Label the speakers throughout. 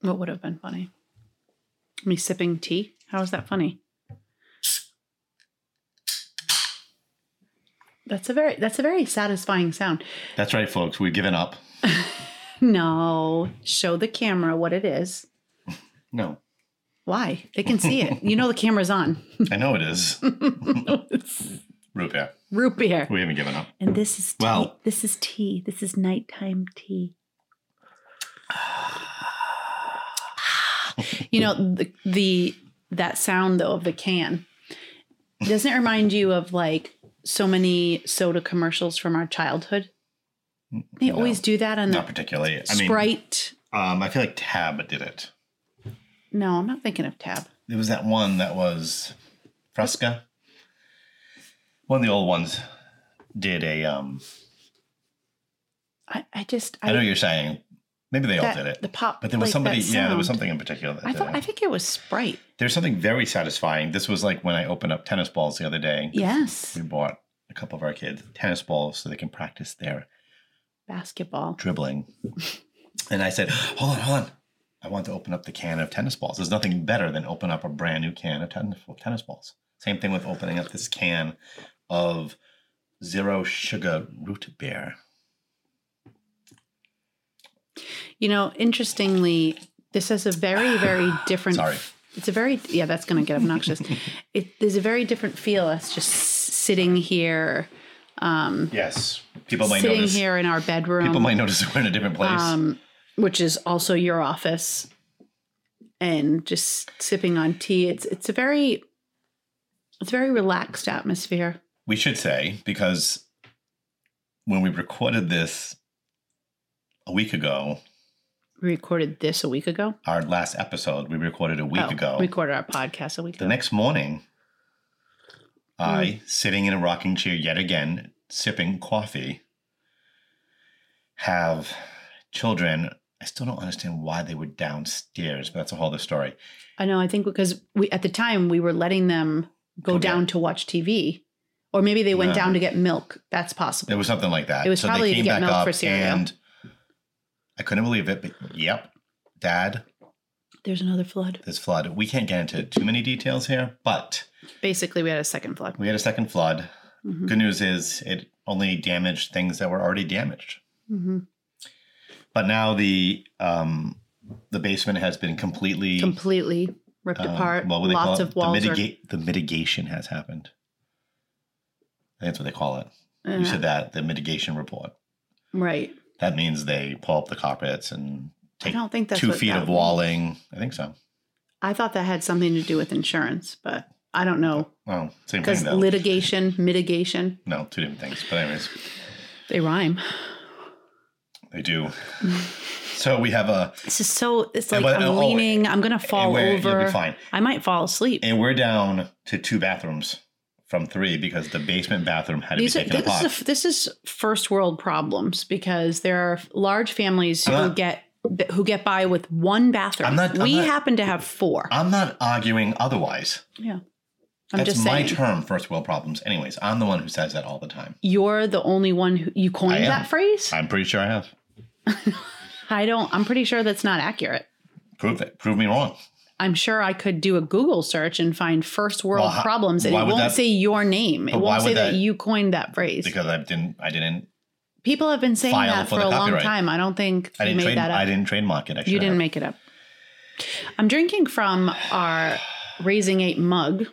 Speaker 1: What would have been funny? Me sipping tea? How is that funny? That's a very that's a very satisfying sound.
Speaker 2: That's right, folks. We've given up.
Speaker 1: No, show the camera what it is.
Speaker 2: No,
Speaker 1: Why? They can see it. You know the camera's on.
Speaker 2: I know it is. Root beer.
Speaker 1: Root beer.
Speaker 2: We haven't given up.
Speaker 1: And this is tea.
Speaker 2: Well-
Speaker 1: this is tea. This is nighttime tea. you know the, the that sound though of the can doesn't it remind you of like so many soda commercials from our childhood. They
Speaker 2: No.
Speaker 1: always do that on
Speaker 2: Not
Speaker 1: the
Speaker 2: particularly. I mean,
Speaker 1: Sprite.
Speaker 2: um, I feel like Tab did it.
Speaker 1: no, I'm not thinking of Tab.
Speaker 2: There was that one that was Fresca. One of the old ones did a. Um,
Speaker 1: I, I just
Speaker 2: I know what you're saying. Maybe they all did it.
Speaker 1: The pop,
Speaker 2: But there was
Speaker 1: like
Speaker 2: somebody, yeah, there was something in particular that
Speaker 1: I thought
Speaker 2: it.
Speaker 1: I think it was Sprite.
Speaker 2: There's something very satisfying. This was like when I opened up tennis balls the other day.
Speaker 1: Yes,
Speaker 2: We bought a couple of our kids tennis balls so they can practice their
Speaker 1: basketball.
Speaker 2: dribbling. And I said, hold on, hold on. I want to open up the can of tennis balls. There's nothing better than open up a brand new can of tennis, tennis balls. Same thing with opening up this can of zero sugar root beer.
Speaker 1: You know, interestingly, this has a very, very different.
Speaker 2: Sorry.
Speaker 1: It's a very yeah. That's going to get obnoxious. it there's a very different feel. Us just sitting here,
Speaker 2: Yes. People might
Speaker 1: sitting
Speaker 2: notice.
Speaker 1: here in our bedroom,
Speaker 2: People might notice we're in a different place.
Speaker 1: um, which is also your office, and just sipping on tea. It's it's a very it's a very relaxed atmosphere.
Speaker 2: we should say, because when we recorded this a week ago,
Speaker 1: We recorded this a week ago.
Speaker 2: our last episode, we recorded a week
Speaker 1: Oh,
Speaker 2: ago.
Speaker 1: recorded our podcast a week
Speaker 2: The
Speaker 1: ago.
Speaker 2: The next morning,
Speaker 1: Hmm.
Speaker 2: I, sitting in a rocking chair yet again, sipping coffee, have children. I still don't understand why they were downstairs, but that's a whole other story.
Speaker 1: I know. I think because we at the time we were letting them go
Speaker 2: Okay.
Speaker 1: down to watch TV, or maybe they went
Speaker 2: No.
Speaker 1: down to get milk. That's possible.
Speaker 2: It was something like that.
Speaker 1: It was
Speaker 2: so
Speaker 1: probably
Speaker 2: they
Speaker 1: to get
Speaker 2: back
Speaker 1: milk
Speaker 2: up
Speaker 1: for cereal.
Speaker 2: and I couldn't believe it, but yep, Dad,
Speaker 1: There's another flood.
Speaker 2: this flood. We can't get into too many details here, but
Speaker 1: Basically, we had a second flood.
Speaker 2: we had a second flood.
Speaker 1: Mhm.
Speaker 2: Good news is it only damaged things that were already damaged.
Speaker 1: Mhm.
Speaker 2: But now the um, the basement has been completely
Speaker 1: Completely ripped
Speaker 2: um,
Speaker 1: apart.
Speaker 2: What would they call it?
Speaker 1: of walls
Speaker 2: the,
Speaker 1: are.
Speaker 2: the mitigation has happened. That's what they call it. You
Speaker 1: Uh,
Speaker 2: said that the mitigation report.
Speaker 1: right.
Speaker 2: That means they pull up the carpets and
Speaker 1: I
Speaker 2: take
Speaker 1: don't think that's
Speaker 2: two feet
Speaker 1: that
Speaker 2: of
Speaker 1: means.
Speaker 2: walling. I think so.
Speaker 1: I thought that had something to do with insurance, but I don't know
Speaker 2: Well, same
Speaker 1: because
Speaker 2: thing though.
Speaker 1: litigation, mitigation,
Speaker 2: no, two different things. But anyways,
Speaker 1: they rhyme.
Speaker 2: they do. so we have a
Speaker 1: This is so. It's like
Speaker 2: but-
Speaker 1: I'm
Speaker 2: oh,
Speaker 1: leaning. I'm gonna fall
Speaker 2: we're- you'll be
Speaker 1: over.
Speaker 2: fine.
Speaker 1: I might fall asleep.
Speaker 2: and we're down to two bathrooms from three because the basement bathroom had to
Speaker 1: These
Speaker 2: be
Speaker 1: are,
Speaker 2: taken
Speaker 1: this,
Speaker 2: apart.
Speaker 1: is a, this is first world problems because there are large families who
Speaker 2: not-
Speaker 1: get who get by with one bathroom.
Speaker 2: I'm not-
Speaker 1: we
Speaker 2: not-
Speaker 1: happen to have four.
Speaker 2: I'm not arguing otherwise.
Speaker 1: yeah, I'm
Speaker 2: That's
Speaker 1: just
Speaker 2: my
Speaker 1: saying.
Speaker 2: term, first world problems. Anyways, I'm the one who says that all the time.
Speaker 1: You're the only one who you coined that phrase.
Speaker 2: I'm pretty sure I have.
Speaker 1: I don't. I'm pretty sure that's not accurate.
Speaker 2: Prove it. Prove me wrong.
Speaker 1: I'm sure I could do a Google search and find first world
Speaker 2: Well, how-
Speaker 1: problems, and it won't
Speaker 2: that-
Speaker 1: say your name. It won't say that,
Speaker 2: that-
Speaker 1: you coined that phrase.
Speaker 2: Because I didn't. I didn't.
Speaker 1: People have been saying that
Speaker 2: for
Speaker 1: for, a long time. I don't think
Speaker 2: I
Speaker 1: you
Speaker 2: didn't trade.
Speaker 1: that up.
Speaker 2: I didn't trademark it. I
Speaker 1: You didn't
Speaker 2: have.
Speaker 1: make it up. I'm drinking from our Raising Eight mug.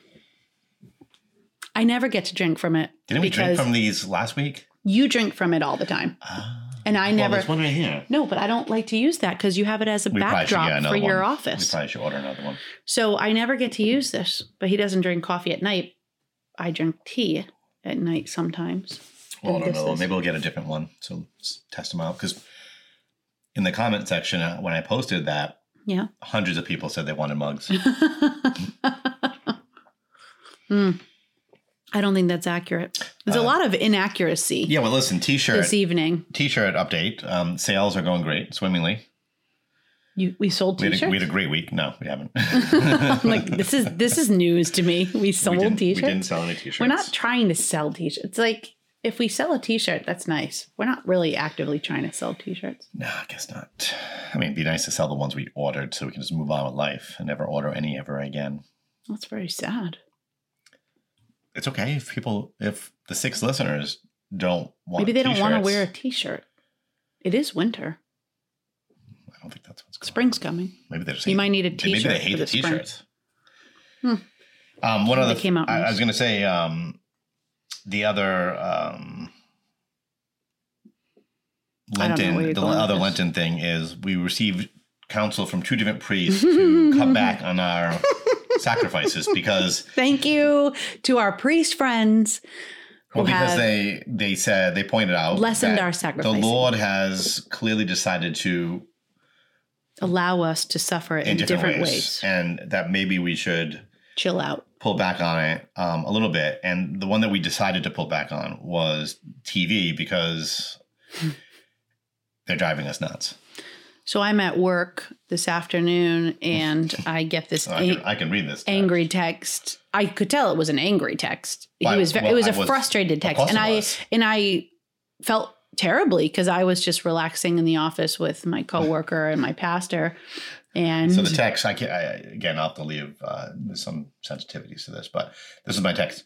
Speaker 1: I never get to drink from it
Speaker 2: Didn't we drink from these last week?
Speaker 1: you drink from it all the time, ah. And I
Speaker 2: Well,
Speaker 1: never.
Speaker 2: there's one right here.
Speaker 1: no, but I don't like to use that because you have it as a
Speaker 2: We
Speaker 1: backdrop for
Speaker 2: another
Speaker 1: your
Speaker 2: one. We
Speaker 1: office.
Speaker 2: probably should order another one.
Speaker 1: So I never get to use this. But he doesn't drink coffee at night. I drink tea at night sometimes.
Speaker 2: Well, I don't know.
Speaker 1: is-
Speaker 2: Maybe we'll get a different one. So test them out. Because in the comment section, uh, when I posted that,
Speaker 1: Yeah.
Speaker 2: hundreds of people said they wanted mugs.
Speaker 1: Hmm. I don't think that's accurate. There's a
Speaker 2: Uh,
Speaker 1: lot of inaccuracy
Speaker 2: yeah, well, listen, t-shirt,
Speaker 1: this evening.
Speaker 2: t-shirt update. Um, sales are going great, swimmingly.
Speaker 1: You we sold
Speaker 2: We had,
Speaker 1: t-shirts.
Speaker 2: a, we had a great week. No, we haven't.
Speaker 1: I'm like this is this is news to me. We
Speaker 2: we
Speaker 1: sold
Speaker 2: didn't,
Speaker 1: t-shirts.
Speaker 2: We didn't sell any t-shirts.
Speaker 1: We're not trying to sell t-shirts. It's like if we sell a T-shirt, that's nice. We're not really actively trying to sell T-shirts.
Speaker 2: No, I guess not. I mean, it'd be nice to sell the ones we ordered so we can just move on with life and never order any ever again.
Speaker 1: That's very sad.
Speaker 2: It's okay if people, if the six listeners don't want
Speaker 1: Maybe they don't want to wear a T-shirt. It is winter.
Speaker 2: I don't think that's what's going
Speaker 1: Spring's coming.
Speaker 2: Maybe they just
Speaker 1: You
Speaker 2: hate-
Speaker 1: might need a t-shirt.
Speaker 2: Maybe they hate the
Speaker 1: spring.
Speaker 2: t-shirts.
Speaker 1: Hmm.
Speaker 2: Um, one other,
Speaker 1: came out
Speaker 2: I, I was going to say, um, the other um,
Speaker 1: I don't know
Speaker 2: Lenten, the other. Lenten thing is we received counsel from two different priests to cut back on our sacrifices because
Speaker 1: Thank you to our priest friends
Speaker 2: well because they they said they pointed out
Speaker 1: lessened
Speaker 2: that
Speaker 1: our
Speaker 2: the. Lord has clearly decided to
Speaker 1: allow us to suffer in,
Speaker 2: in
Speaker 1: different,
Speaker 2: different,
Speaker 1: ways.
Speaker 2: ways, and that maybe we should
Speaker 1: Chill out.
Speaker 2: pull back on it um, a little bit. And the one that we decided to pull back on was TV because they're driving us nuts.
Speaker 1: So I'm at work this afternoon and I get this
Speaker 2: So I, can, I can read this. text.
Speaker 1: angry text. I could tell it was an angry text.
Speaker 2: Why-
Speaker 1: he was
Speaker 2: well,
Speaker 1: it was
Speaker 2: I
Speaker 1: a
Speaker 2: was-
Speaker 1: frustrated text and I
Speaker 2: was.
Speaker 1: and I felt terribly cuz I was just relaxing in the office with my coworker and my pastor and
Speaker 2: So the text, I can I, again, I'll have to leave uh, some sensitivities to this, but this is my text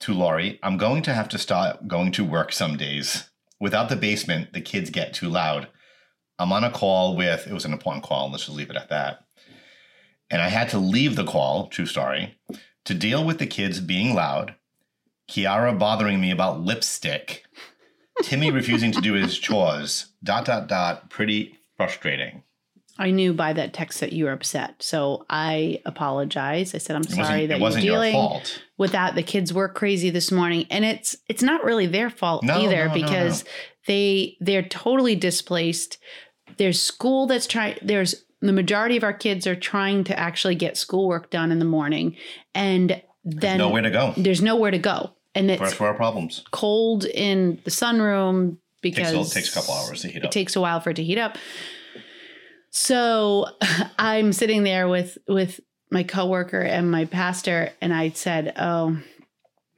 Speaker 2: to Laurie. I'm going to have to stop going to work some days. Without the basement, the kids get too loud. I'm on a call with, it was an important call, let's just leave it at that. And I had to leave the call, true story, to deal with the kids being loud, Kiara bothering me about lipstick, Timmy refusing to do his chores, dot, dot, dot, pretty frustrating.
Speaker 1: I knew by that text that you were upset. So I apologize. I said I'm
Speaker 2: It
Speaker 1: sorry that
Speaker 2: it wasn't
Speaker 1: you're
Speaker 2: your fault.
Speaker 1: with that. The kids were crazy this morning, and it's it's not really their fault
Speaker 2: No,
Speaker 1: either
Speaker 2: no,
Speaker 1: because
Speaker 2: no.
Speaker 1: they they're totally displaced. There's school that's trying. There's the majority of our kids are trying to actually get schoolwork done in the morning, and then
Speaker 2: Nowhere to go.
Speaker 1: there's nowhere to go, and it's
Speaker 2: First world problems.
Speaker 1: cold in the sunroom because
Speaker 2: Takes a, takes a couple hours to heat up.
Speaker 1: it takes a while for it to heat up. So I'm sitting there with with my coworker and my pastor, and I said, "Oh,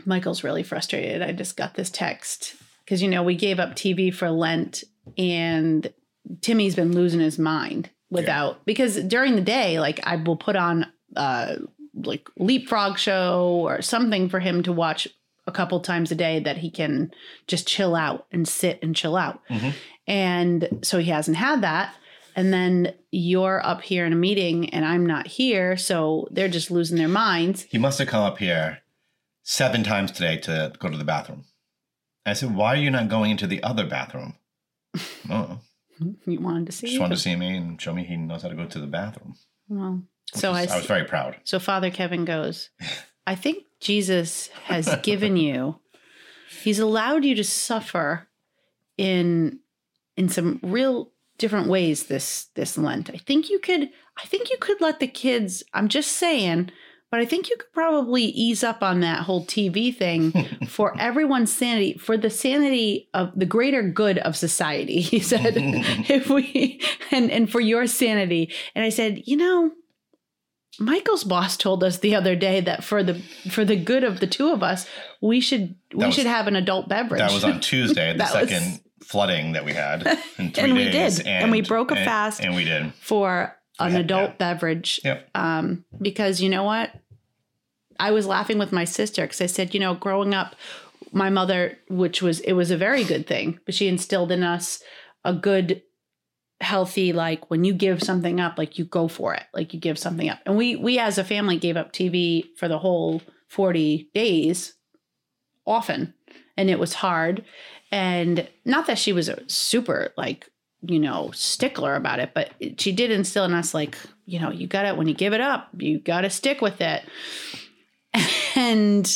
Speaker 1: Michael's really frustrated. I just got this text because you know we gave up TV for Lent, and Timmy's been losing his mind without because during the day, like I will put on uh like leapfrog show or something for him to watch a couple times a day that he can just chill out and sit and chill out.
Speaker 2: Mhm.
Speaker 1: And so he hasn't had that. And then you're up here in a meeting and I'm not here. So they're just losing their minds.
Speaker 2: He must have come up here seven times today to go to the bathroom. I said, Why are you not going into the other bathroom? Oh,
Speaker 1: You wanted to see.
Speaker 2: just wanted to see me and show me he knows how to go to the bathroom.
Speaker 1: Well, so
Speaker 2: is-
Speaker 1: I,
Speaker 2: I was very proud.
Speaker 1: so Father Kevin goes, I think Jesus has given you, he's allowed you to suffer in in some real different ways this this Lent. I think you could I think you could let the kids, I'm just saying, but I think you could probably ease up on that whole TV thing for everyone's sanity, for the sanity of the greater good of society. He said, if we and and for your sanity. And I said, you know, Michael's boss told us the other day that for the for the good of the two of us, we should we
Speaker 2: was-
Speaker 1: should have an adult beverage.
Speaker 2: That was on Tuesday, the
Speaker 1: That was-
Speaker 2: second flooding that we had in three
Speaker 1: And we
Speaker 2: days.
Speaker 1: did. And we broke a
Speaker 2: and-
Speaker 1: fast.
Speaker 2: And we did.
Speaker 1: for an
Speaker 2: Yeah,
Speaker 1: adult
Speaker 2: yeah.
Speaker 1: beverage.
Speaker 2: Yep.
Speaker 1: Um, because you know what? I was laughing with my sister because I said, you know, growing up, my mother, which was it was a very good thing, but she instilled in us a good, healthy like when you give something up, like you go for it, like you give something up. And we we as a family gave up TV for the whole forty days, often, and it was hard. And not that she was a super like you know stickler about it, but she did instill in us like you know you got to when you give it up, you got to stick with it. And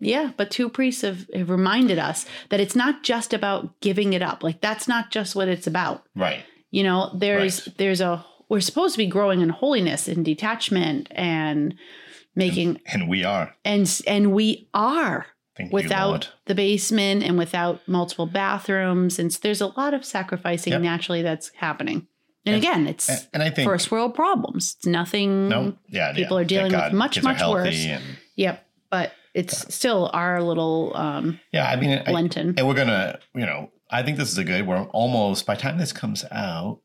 Speaker 1: yeah, but two priests have, have reminded us that it's not just about giving it up. Like that's not just what it's about.
Speaker 2: Right.
Speaker 1: You know, there's
Speaker 2: Right.
Speaker 1: there's a we're supposed to be growing in holiness and detachment and making
Speaker 2: And we are.
Speaker 1: and and we are
Speaker 2: Thank
Speaker 1: without the basement and without multiple bathrooms and so there's a lot of sacrificing
Speaker 2: Yep.
Speaker 1: naturally that's happening. And,
Speaker 2: And-
Speaker 1: again, it's
Speaker 2: And, and I think
Speaker 1: first world problems. It's nothing
Speaker 2: no, yeah,
Speaker 1: people
Speaker 2: yeah.
Speaker 1: are dealing
Speaker 2: Thank
Speaker 1: with much, much worse.
Speaker 2: And
Speaker 1: Yep. But It's still our little um,
Speaker 2: Yeah, I mean, I, and we're gonna, you know, I think this is a good. We're almost by the time this comes out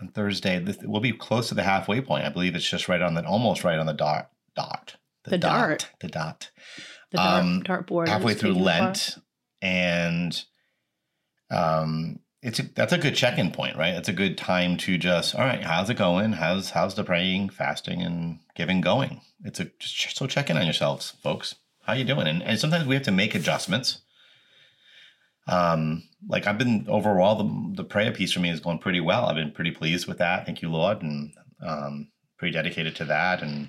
Speaker 2: on Thursday, this, we'll be close to the halfway point. I believe it's just right on the, almost right on the dot, dot,
Speaker 1: The
Speaker 2: dot,
Speaker 1: dart.
Speaker 2: the dot.
Speaker 1: The dart,
Speaker 2: Um,
Speaker 1: dartboard.
Speaker 2: halfway through. Lent, and um, it's a, that's a good check-in point, right? It's a good time to just, all right, how's it going? How's how's the praying, fasting, and giving going? It's a just so check in on yourselves, folks. How you doing? And, and sometimes we have to make adjustments. Um, like I've been overall, the the prayer piece for me is going pretty well. I've been pretty pleased with that. Thank you, Lord, and um, pretty dedicated to that. And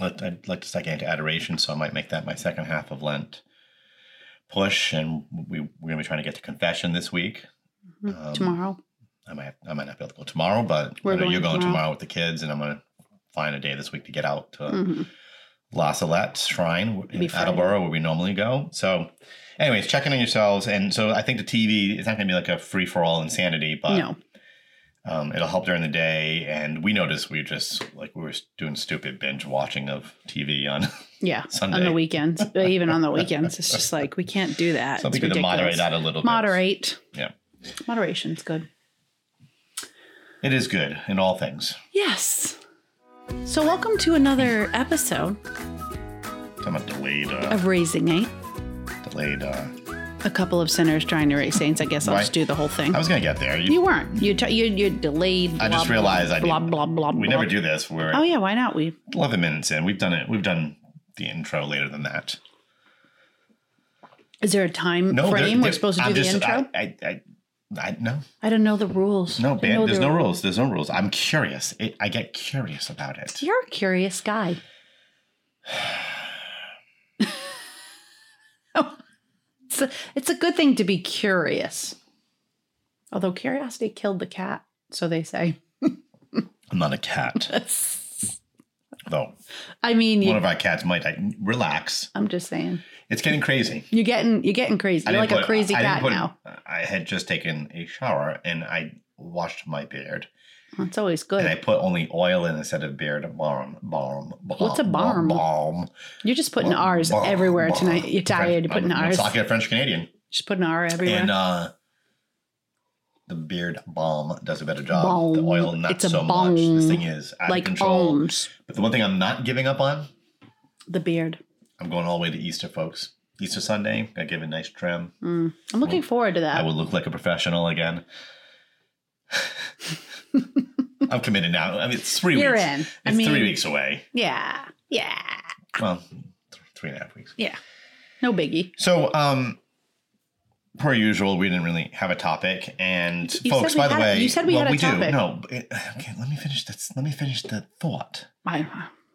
Speaker 2: I'd like to start getting into adoration, so I might make that my second half of Lent push. And we we're gonna be trying to get to confession this week.
Speaker 1: Mhm.
Speaker 2: um,
Speaker 1: tomorrow.
Speaker 2: I might I might not be able to go tomorrow, but
Speaker 1: We're
Speaker 2: I know you're
Speaker 1: going
Speaker 2: going
Speaker 1: tomorrow.
Speaker 2: tomorrow with the kids, and I'm gonna find a day this week to get out to
Speaker 1: Mhm.
Speaker 2: La Salette Shrine in Attleboro, where we normally go. So, anyways, checking on yourselves, and so I think the TV is not going to be like a free for all insanity, but
Speaker 1: no,
Speaker 2: um, it'll help during the day. And we noticed we just like we were doing stupid binge watching of TV on
Speaker 1: yeah,
Speaker 2: Sunday.
Speaker 1: on the weekends, even on the weekends, it's just like we can't do that.
Speaker 2: something to moderate that a little bit.
Speaker 1: Moderate.
Speaker 2: Yeah.
Speaker 1: Moderation's good.
Speaker 2: It is good in all things.
Speaker 1: Yes. So welcome to another episode
Speaker 2: Talking about delayed, uh,
Speaker 1: of Raising Eight.
Speaker 2: delayed. Uh,
Speaker 1: A couple of sinners trying to raise saints. I guess I'll
Speaker 2: Right.
Speaker 1: just do the whole thing.
Speaker 2: I was gonna get there.
Speaker 1: You weren't. You t- you you delayed.
Speaker 2: I just
Speaker 1: blah,
Speaker 2: realized I
Speaker 1: blah blah blah blah.
Speaker 2: we never do this. We're
Speaker 1: Oh yeah, why not? We
Speaker 2: 11 minutes in. We've done it. We've done the intro later than that.
Speaker 1: is there a time
Speaker 2: No,
Speaker 1: frame we're supposed to do
Speaker 2: I'm
Speaker 1: the
Speaker 2: just-
Speaker 1: intro?
Speaker 2: I, I, I, I no,
Speaker 1: I, don't know the rules.
Speaker 2: no, ban- there's
Speaker 1: there-
Speaker 2: no rules. There's no rules. I'm curious. It, I get curious about it.
Speaker 1: You're a curious guy. it's, a, it's a good thing to be curious. Although curiosity killed the cat, so they say.
Speaker 2: I'm not a cat, though.
Speaker 1: I mean, you,
Speaker 2: One of our cats might. I, relax.
Speaker 1: I'm just saying.
Speaker 2: It's getting crazy.
Speaker 1: You're getting you're getting crazy. You're like
Speaker 2: didn't
Speaker 1: a crazy
Speaker 2: I
Speaker 1: cat
Speaker 2: put-
Speaker 1: now.
Speaker 2: I had just taken a shower and I washed my beard.
Speaker 1: That's always good.
Speaker 2: And I put only oil in instead of beard balm. Balm. balm
Speaker 1: What's a balm?
Speaker 2: Balm.
Speaker 1: You're just putting
Speaker 2: balm,
Speaker 1: R's
Speaker 2: balm,
Speaker 1: everywhere
Speaker 2: balm.
Speaker 1: tonight. You're tired. You're putting
Speaker 2: I'm, I'm talking French Canadian.
Speaker 1: Just putting R everywhere.
Speaker 2: And uh, the beard balm does a better job.
Speaker 1: Balm.
Speaker 2: The oil, not
Speaker 1: It's
Speaker 2: so much. This thing is out
Speaker 1: like
Speaker 2: of control.
Speaker 1: alms.
Speaker 2: But the one thing I'm not giving up on,
Speaker 1: The beard.
Speaker 2: I'm going all the way to Easter, folks. Easter Sunday, I give it a nice trim.
Speaker 1: Mm. I'm looking forward to that.
Speaker 2: I will look like a professional again. I'm committed now. I mean, it's 3
Speaker 1: You're
Speaker 2: weeks.
Speaker 1: in.
Speaker 2: It's
Speaker 1: I mean,
Speaker 2: three weeks away.
Speaker 1: Yeah. Yeah.
Speaker 2: Well, th- three and a half weeks.
Speaker 1: Yeah. No biggie.
Speaker 2: So, um, per usual, we didn't really have a topic. And
Speaker 1: You
Speaker 2: folks, by the
Speaker 1: had-
Speaker 2: way,
Speaker 1: you said we
Speaker 2: well,
Speaker 1: had a
Speaker 2: we
Speaker 1: topic.
Speaker 2: do. No, it- okay. Let me finish this. Let me finish the thought.
Speaker 1: I,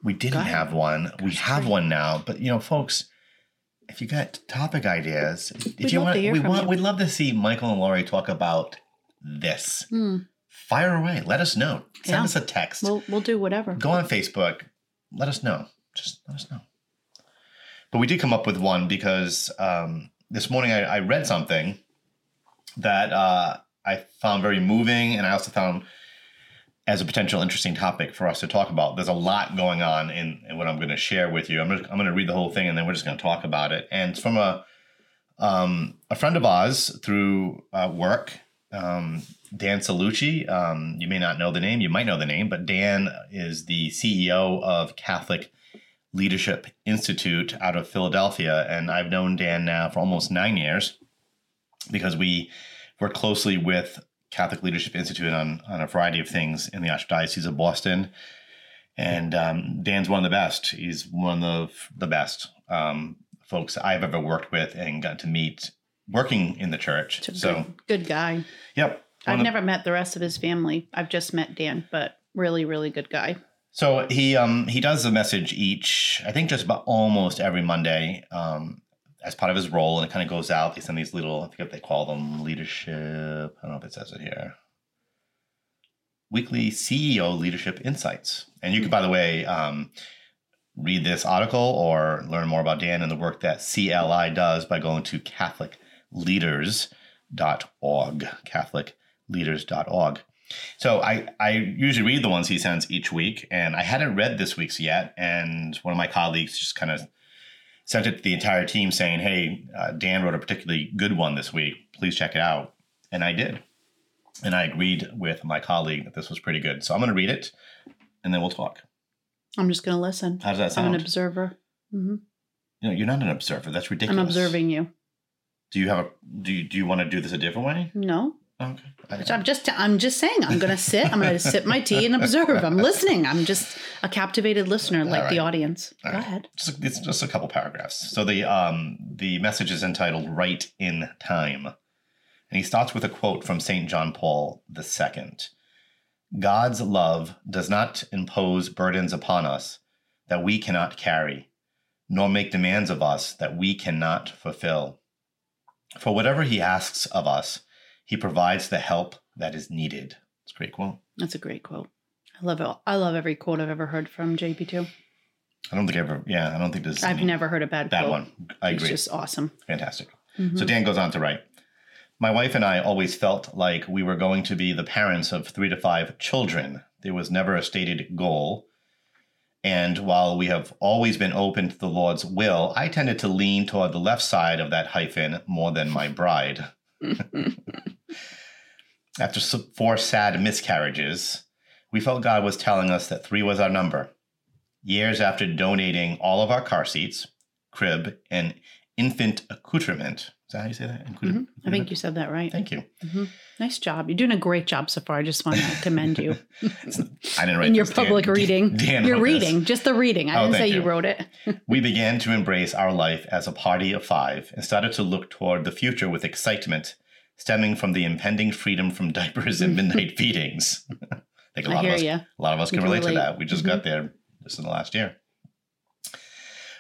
Speaker 2: We didn't have one. We have one now. But you know, folks, if you got topic ideas, if
Speaker 1: We'd
Speaker 2: you
Speaker 1: love
Speaker 2: want, we want,
Speaker 1: you.
Speaker 2: we'd love to see Michael and Laurie talk about this.
Speaker 1: hmm.
Speaker 2: Fire away. Let us know. Send
Speaker 1: Yeah.
Speaker 2: us a text.
Speaker 1: We'll we'll do whatever.
Speaker 2: Go on Facebook. Let us know. Just let us know. But we did come up with one because um, this morning I, I read something that uh, I found very moving, and I also found as a potential interesting topic for us to talk about. There's a lot going on in, in what I'm going to share with you. I'm going to, I'm going to read the whole thing, and then we're just going to talk about it. And it's from a um, a friend of ours through uh, work, um, Dan Cellucci. Um, you may not know the name, you might know the name, but Dan is the CEO of Catholic Leadership Institute out of Philadelphia. And I've known Dan now for almost nine years because we work closely with Catholic Leadership Institute on, on a variety of things in the Archdiocese of Boston. And um, Dan's one of the best. He's one of the best um, folks I've ever worked with and got to meet working in the church. So,
Speaker 1: good, good guy.
Speaker 2: yep.
Speaker 1: I've never met the rest of his family. I've just met Dan, but really, really good guy.
Speaker 2: So he um he does a message each, I think just about almost every Monday, um, as part of his role, and it kind of goes out. They send these little, I forget what they call them, leadership. I don't know if it says it here. Weekly CEO leadership insights, and you can, by the way, um, read this article or learn more about Dan and the work that CLI does by going to CatholicLeaders.org. CatholicLeaders.org. So I, I usually read the ones he sends each week, and I hadn't read this week's yet. And one of my colleagues just kind of sent it to the entire team saying, "Hey, uh, Dan wrote a particularly good one this week. Please check it out." And I did, and I agreed with my colleague that this was pretty good. So I'm going to read it, and then we'll talk.
Speaker 1: I'm just going to listen.
Speaker 2: How does that sound?
Speaker 1: I'm an observer. hmm
Speaker 2: you know, you're not an observer. That's ridiculous.
Speaker 1: I'm observing you.
Speaker 2: Do you have a? Do you do you want to do this a different way?
Speaker 1: No,
Speaker 2: Okay.
Speaker 1: I'm just I'm just saying I'm going to sit. I'm going to sip my tea and observe. I'm listening. I'm just a captivated listener, like the audience.
Speaker 2: All
Speaker 1: Go
Speaker 2: right.
Speaker 1: ahead.
Speaker 2: just it's just a couple paragraphs. So the um the message is entitled "Right in Time," and he starts with a quote from Saint John Paul II. God's love does not impose burdens upon us that we cannot carry, nor make demands of us that we cannot fulfill. For whatever He asks of us, He provides the help that is needed. It's a great quote.
Speaker 1: That's a great quote. I love it. I love every quote I've ever heard from JP2.
Speaker 2: I don't think I've ever. Yeah, I don't think there's
Speaker 1: I've never heard a bad
Speaker 2: that
Speaker 1: quote.
Speaker 2: one. I agree.
Speaker 1: It's just awesome.
Speaker 2: Fantastic.
Speaker 1: Mhm.
Speaker 2: So Dan goes on to write My wife and I always felt like we were going to be the parents of three to five children. There was never a stated goal. And while we have always been open to the Lord's will, I tended to lean toward the left side of that hyphen more than my bride. After four sad miscarriages, we felt God was telling us that three was our number. Years after donating all of our car seats, crib, and infant accoutrement. Is that how you say that?
Speaker 1: Mhm. I think you said that right.
Speaker 2: Thank you.
Speaker 1: Nice job. You're doing a great job so far. I just want to commend you
Speaker 2: I didn't write
Speaker 1: in your
Speaker 2: this. Dan-
Speaker 1: public reading.
Speaker 2: Dan
Speaker 1: You're
Speaker 2: wrote this.
Speaker 1: reading, just the reading. I
Speaker 2: Oh,
Speaker 1: didn't say you
Speaker 2: you.
Speaker 1: wrote it.
Speaker 2: We began to embrace our life as a party of five and started to look toward the future with excitement, stemming from the impending freedom from diapers and midnight feedings. I think a lot of us. A lot of us can
Speaker 1: can
Speaker 2: relate to that. We just got mm-hmm. there just in the last year.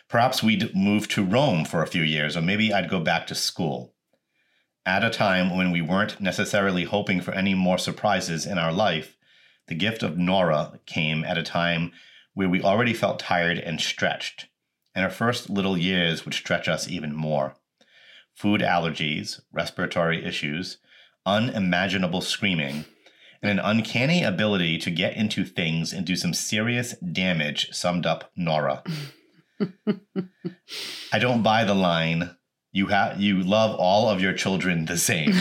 Speaker 2: Perhaps we'd move to Rome for a few years, or maybe I'd go back to school. At a time when we weren't necessarily hoping for any more surprises in our life, the gift of Nora came at a time where we already felt tired and stretched, and our first little years would stretch us even more. Food allergies, respiratory issues, unimaginable screaming, and an uncanny ability to get into things and do some serious damage summed up Nora. I don't buy the line you have you love all of your children the same.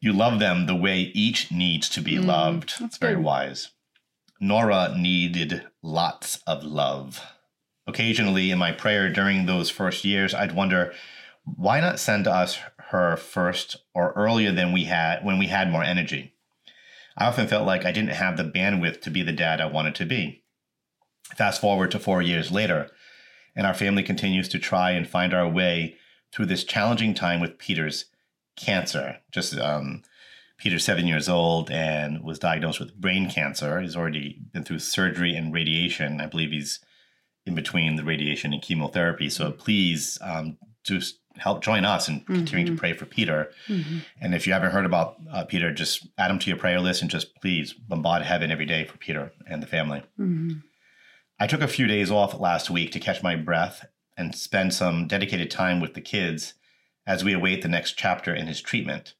Speaker 2: you love them the way each needs to be
Speaker 1: Mm,
Speaker 2: loved.
Speaker 1: that's
Speaker 2: Very
Speaker 1: good.
Speaker 2: wise. Nora needed lots of love. Occasionally in my prayer during those first years, I'd wonder why not send us her first or earlier than we had when we had more energy. I often felt like I didn't have the bandwidth to be the dad I wanted to be. Fast forward to four years later, and our family continues to try and find our way through this challenging time with Peter's cancer. Just um, Peter's seven years old and was diagnosed with brain cancer. He's already been through surgery and radiation. I believe he's in between the radiation and chemotherapy. So please um, just help join us in continuing to pray for Peter.
Speaker 1: Mhm.
Speaker 2: And if you haven't heard about uh, Peter, just add him to your prayer list and just please bombard heaven every day for Peter and the family.
Speaker 1: Mhm.
Speaker 2: I took a few days off last week to catch my breath and spend some dedicated time with the kids as we await the next chapter in his treatment.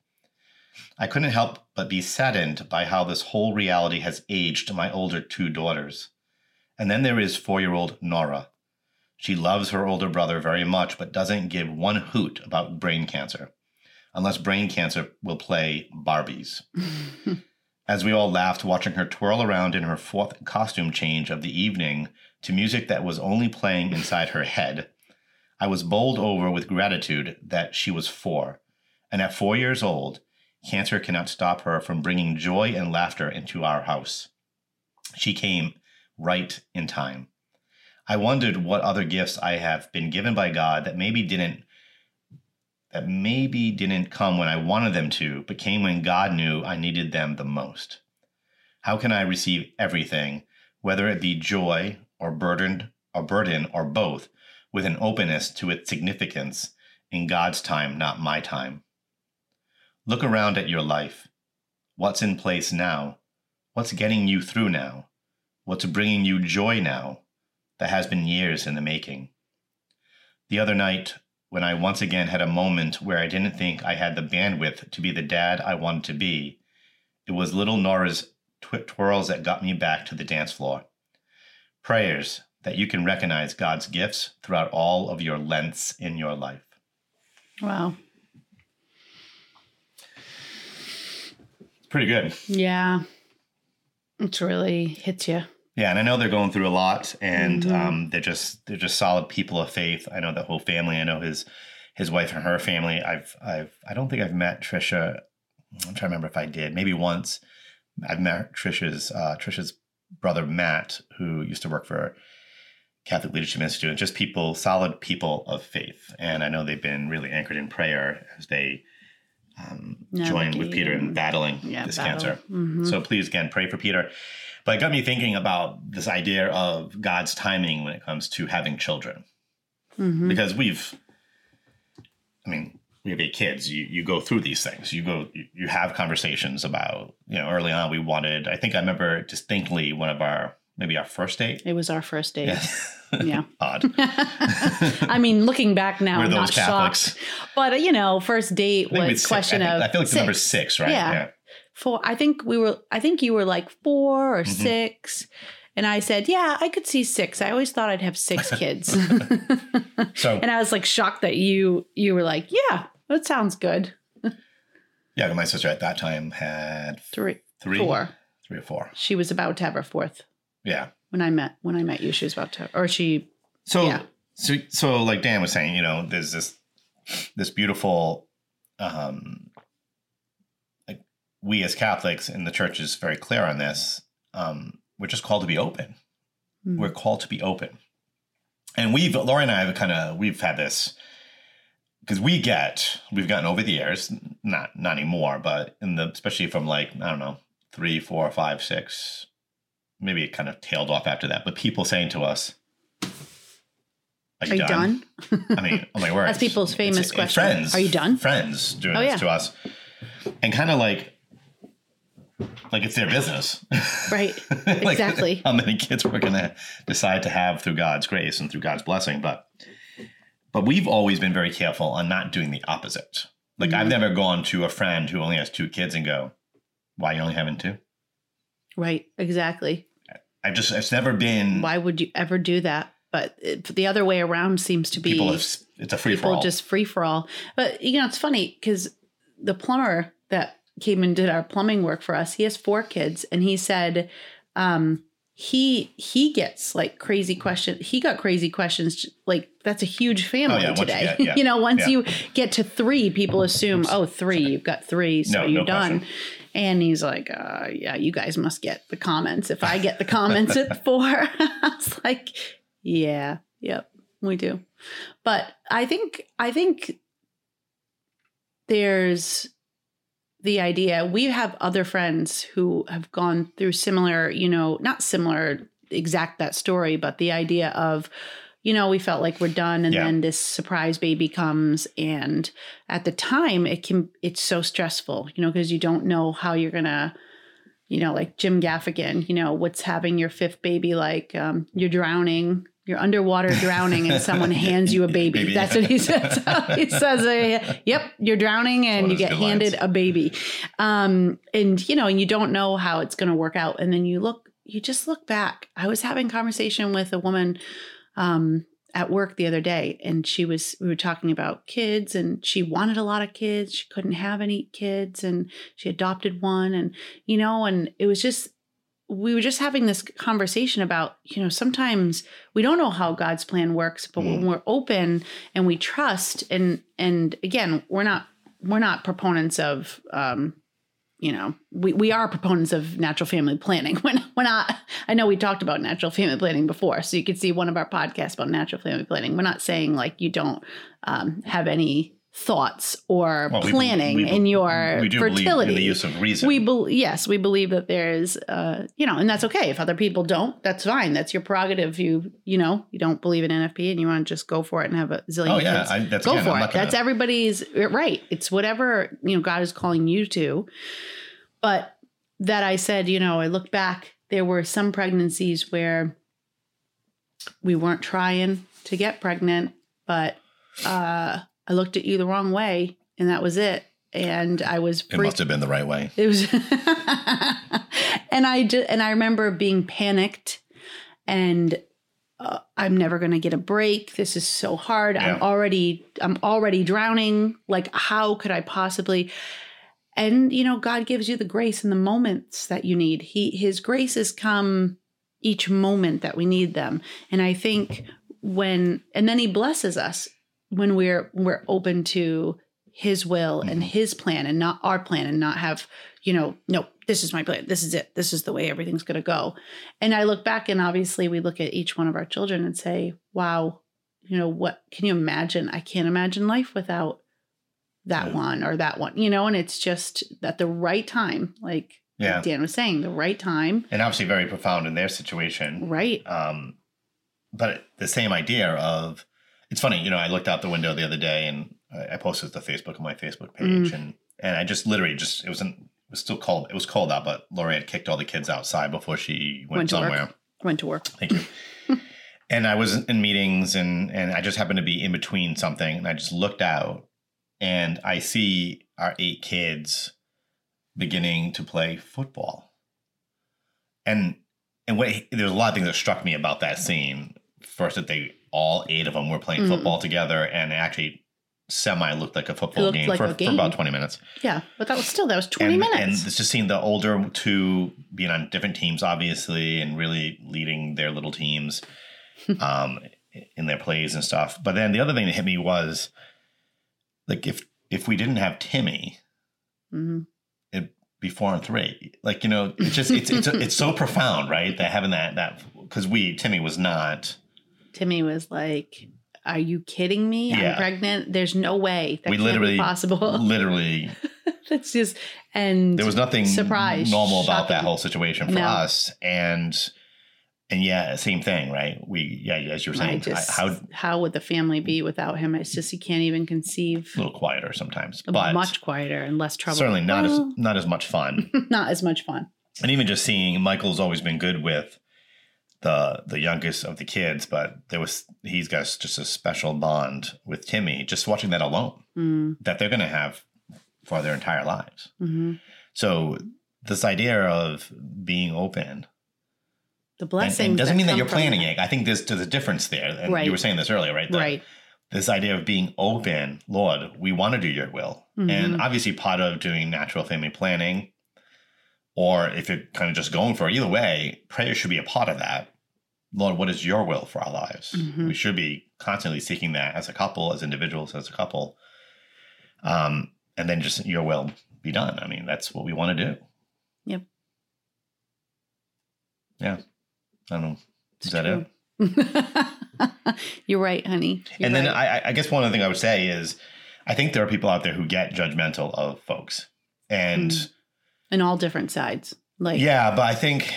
Speaker 2: I couldn't help but be saddened by how this whole reality has aged my older two daughters. And then there is four year old Nora. She loves her older brother very much, but doesn't give one hoot about brain cancer, unless brain cancer will play Barbies. As we all laughed watching her twirl around in her fourth costume change of the evening to music that was only playing inside her head, I was bowled over with gratitude that she was four. And at four years old, cancer cannot stop her from bringing joy and laughter into our house. She came right in time. I wondered what other gifts I have been given by God that maybe didn't that maybe didn't come when I wanted them to, but came when God knew I needed them the most. How can I receive everything, whether it be joy or burden or burden or both, with an openness to its significance in God's time, not my time? Look around at your life. What's in place now? What's getting you through now? What's bringing you joy now that has been years in the making? The other night, when I once again had a moment where I didn't think I had the bandwidth to be the dad I wanted to be, it was little Nora's tw- twirls that got me back to the dance floor. Prayers, that you can recognize God's gifts throughout all of your lengths in your life.
Speaker 1: Wow.
Speaker 2: Pretty good.
Speaker 1: Yeah. It's really hits you.
Speaker 2: Yeah, and I know they're going through a lot, and
Speaker 1: Mhm.
Speaker 2: um, they're just they're just solid people of faith. I know the whole family. I know his his wife and her family. I've I've I don't think I've met Trisha. I'm trying to remember if I did. Maybe once. I've met Trisha's uh, Trisha's brother Matt, who used to work for Catholic Leadership Institute. and Just people, solid people of faith, and I know they've been really anchored in prayer as they um, join with Peter in battling
Speaker 1: Yeah.
Speaker 2: this
Speaker 1: battle.
Speaker 2: cancer.
Speaker 1: Mhm.
Speaker 2: So please, again, pray for Peter. But it got me thinking about this idea of God's timing when it comes to having children.
Speaker 1: Mhm.
Speaker 2: Because we've, I mean, we have eight kids. You, you go through these things. You go, you, you have conversations about, you know, early on we wanted, I think I remember distinctly one of our, maybe our first date.
Speaker 1: It was our first date. Yeah.
Speaker 2: Odd.
Speaker 1: I mean, looking back now,
Speaker 2: We're
Speaker 1: I'm
Speaker 2: those
Speaker 1: not
Speaker 2: Catholics.
Speaker 1: shocked. But you know, first date was
Speaker 2: six-
Speaker 1: question
Speaker 2: I think-
Speaker 1: of.
Speaker 2: I feel like the number six, right?
Speaker 1: Yeah. Four. I think we were. I think you were like four or
Speaker 2: Mhm.
Speaker 1: six, and I said, "Yeah, I could see six. I always thought I'd have six kids."
Speaker 2: So
Speaker 1: and I was like shocked that you you were like, "Yeah, that sounds good."
Speaker 2: yeah, my sister at that time had
Speaker 1: Three,
Speaker 2: three,
Speaker 1: four.
Speaker 2: three or four.
Speaker 1: She was about to have her fourth
Speaker 2: Yeah.
Speaker 1: when I met when I met you. She was about to, or she.
Speaker 2: So,
Speaker 1: Yeah.
Speaker 2: so, so, like Dan was saying, you know, there's this, this beautiful, um, we as Catholics and the church is very clear on this. Um, we're just called to be open.
Speaker 1: Hmm.
Speaker 2: We're called to be open, and we've Lori and I have kind of we've had this because we get we've gotten over the years, not not anymore, but in the especially from like I don't know three, four, five, six, maybe it kind of tailed off after that, but people saying to us.
Speaker 1: Are you done?
Speaker 2: I mean, oh my word.
Speaker 1: That's people's famous
Speaker 2: It's-
Speaker 1: question.
Speaker 2: Friends.
Speaker 1: Are you done?
Speaker 2: Friends doing
Speaker 1: Oh,
Speaker 2: this to us. And kind of like, like it's their business.
Speaker 1: Right.
Speaker 2: Like,
Speaker 1: Exactly.
Speaker 2: how many kids we're going to decide to have through God's grace and through God's blessing. But, but we've always been very careful on not doing the opposite. Like I've
Speaker 1: Mhm.
Speaker 2: never gone to a friend who only has two kids and go, why are you only having two?
Speaker 1: Right. Exactly.
Speaker 2: I've just, it's never been
Speaker 1: Why would you ever do that? But it, the other way around seems to be
Speaker 2: people, have, it's a free for
Speaker 1: people
Speaker 2: all.
Speaker 1: just free for all. But you know, it's funny because the plumber that came and did our plumbing work for us, he has four kids, and he said um, he he gets like crazy questions. He got crazy questions. Like that's a huge family
Speaker 2: Oh, yeah, once you
Speaker 1: today.
Speaker 2: get- yeah,
Speaker 1: you know, once
Speaker 2: yeah.
Speaker 1: you get to three, people assume, oh, three, you've got three, so
Speaker 2: No,
Speaker 1: you're
Speaker 2: no
Speaker 1: done.
Speaker 2: question.
Speaker 1: And he's like, uh, yeah, you guys must get the comments. If I get the comments at four, I was like, yeah, yep, we do. But I think I think there's the idea we have other friends who have gone through similar, you know, not similar exact that story, but the idea of you know, we felt like we're done and
Speaker 2: Yeah.
Speaker 1: then this surprise baby comes and at the time it can it's so stressful, you know, because you don't know how you're going to you know, like Jim Gaffigan, you know, what's having your fifth baby like? Um, you're drowning, you're underwater drowning, and someone hands you a baby.
Speaker 2: Baby.
Speaker 1: That's what he says. he says, uh, "Yep, you're drowning, and you get handed
Speaker 2: lines.
Speaker 1: a baby." Um, and you know, and you don't know how it's going to work out, and then you look, you just look back. I was having conversation with a woman um, at work the other day, and she was we were talking about kids, and she wanted a lot of kids. She couldn't have any kids, and she adopted one, and you know, and it was just we were just having this conversation about you know sometimes we don't know how god's plan works but when we're open and we trust and and again we're not we're not proponents of um you know we, we are proponents of natural family planning. When we're not i know we talked about natural family planning before so you could see one of our podcasts about natural family planning. We're not saying like you don't um, have any thoughts or
Speaker 2: Well, we be-
Speaker 1: planning
Speaker 2: we be-
Speaker 1: in your
Speaker 2: we do
Speaker 1: fertility
Speaker 2: believe in the use of reason.
Speaker 1: we bel yes, we believe that there's, uh, you know, and that's okay. If other people don't, that's fine. That's your prerogative. You, you know, you don't believe in NFP and you want to just go for it and have a zillion
Speaker 2: oh yeah. I, that's
Speaker 1: go
Speaker 2: again,
Speaker 1: for it. That's everybody's right. It's whatever you know God is calling you to. But that I said, you know, I look back. There were some pregnancies where we weren't trying to get pregnant, but uh, I looked at you the wrong way, and that was it. And I was
Speaker 2: It must have been the right way.
Speaker 1: it was, and I just and I remember being panicked, and uh, I'm never going to get a break. This is so hard.
Speaker 2: Yeah.
Speaker 1: I'm already I'm already drowning. Like how could I possibly and you know God gives you the grace in the moments that you need. He his graces come each moment that we need them. And I think when and then he blesses us when we're we're open to his will and
Speaker 2: Mhm.
Speaker 1: his plan and not our plan and not have you know no this is my plan this is it this is the way everything's going to go and i look back and obviously we look at each one of our children and say wow you know what can you imagine i can't imagine life without that
Speaker 2: Yeah.
Speaker 1: one or that one you know and it's just at the right time like
Speaker 2: Yeah.
Speaker 1: dan was saying the right time
Speaker 2: And obviously very profound in their situation.
Speaker 1: right
Speaker 2: Um, but the same idea of it's funny, you know, I looked out the window the other day and I, posted to Facebook on my Facebook page
Speaker 1: Mm.
Speaker 2: and and I just literally just it wasn't it was still cold. It was cold out, but Lori had kicked all the kids outside before she went,
Speaker 1: Went to work.
Speaker 2: somewhere.
Speaker 1: went to work
Speaker 2: Thank you. and I was in meetings and and I just happened to be in between something and I just looked out and I see our eight kids beginning to play football. And and what there was a lot of things that struck me about that scene. First that they all eight of them were playing
Speaker 1: Mhm.
Speaker 2: football together and actually semi looked like a football game,
Speaker 1: like
Speaker 2: for,
Speaker 1: a
Speaker 2: for about 20 minutes
Speaker 1: yeah but that was still that was 20
Speaker 2: and,
Speaker 1: minutes
Speaker 2: And it's just seeing the older two being on different teams, obviously, and really leading their little teams um, in their plays and stuff. But then the other thing that hit me was like if if we didn't have Timmy,
Speaker 1: Mhm.
Speaker 2: it'd be four and three. Like you know, it's just it's it's it's so profound, right? That having that that because we Timmy was not.
Speaker 1: Timmy was like are you kidding me i'm pregnant there's no way that
Speaker 2: We
Speaker 1: can't
Speaker 2: literally-
Speaker 1: be possible
Speaker 2: Literally,
Speaker 1: that's just and
Speaker 2: there was nothing
Speaker 1: surprise
Speaker 2: normal about that whole situation for
Speaker 1: No.
Speaker 2: us, and and yeah, same thing, right? We yeah, as you were saying,
Speaker 1: just,
Speaker 2: I, how
Speaker 1: how would the family be without him? It's just you can't even conceive.
Speaker 2: A little quieter sometimes, but
Speaker 1: much quieter and less trouble.
Speaker 2: certainly not as not as much fun.
Speaker 1: not as much fun.
Speaker 2: and even just seeing Michael's always been good with the the youngest of the kids, but there was he's got just a special bond with Timmy. Just watching that alone,
Speaker 1: Mm,
Speaker 2: that they're going to have for their entire lives.
Speaker 1: hmm
Speaker 2: So this idea of being open
Speaker 1: The blessing
Speaker 2: and doesn't mean that you're planning it. I think there's there's a difference there, and
Speaker 1: Right.
Speaker 2: you were saying this earlier, right?
Speaker 1: Right.
Speaker 2: This idea of being open, Lord, we want to do your will,
Speaker 1: Mhm.
Speaker 2: and obviously part of doing natural family planning, or if you're kind of just going for it, either way, prayer should be a part of that. Lord, what is your will for our lives?
Speaker 1: Mhm.
Speaker 2: We should be constantly seeking that as a couple, as individuals, as a couple, um, and then just your will be done. I mean, that's what we want to do.
Speaker 1: Yep.
Speaker 2: Yeah. I don't know.
Speaker 1: It's
Speaker 2: Is that
Speaker 1: true. it? You're right, honey. You're
Speaker 2: and then
Speaker 1: right.
Speaker 2: I, I guess one other thing I would say is, I think there are people out there who get judgmental of folks, and
Speaker 1: Mm. in all different sides. Like
Speaker 2: yeah, but I think,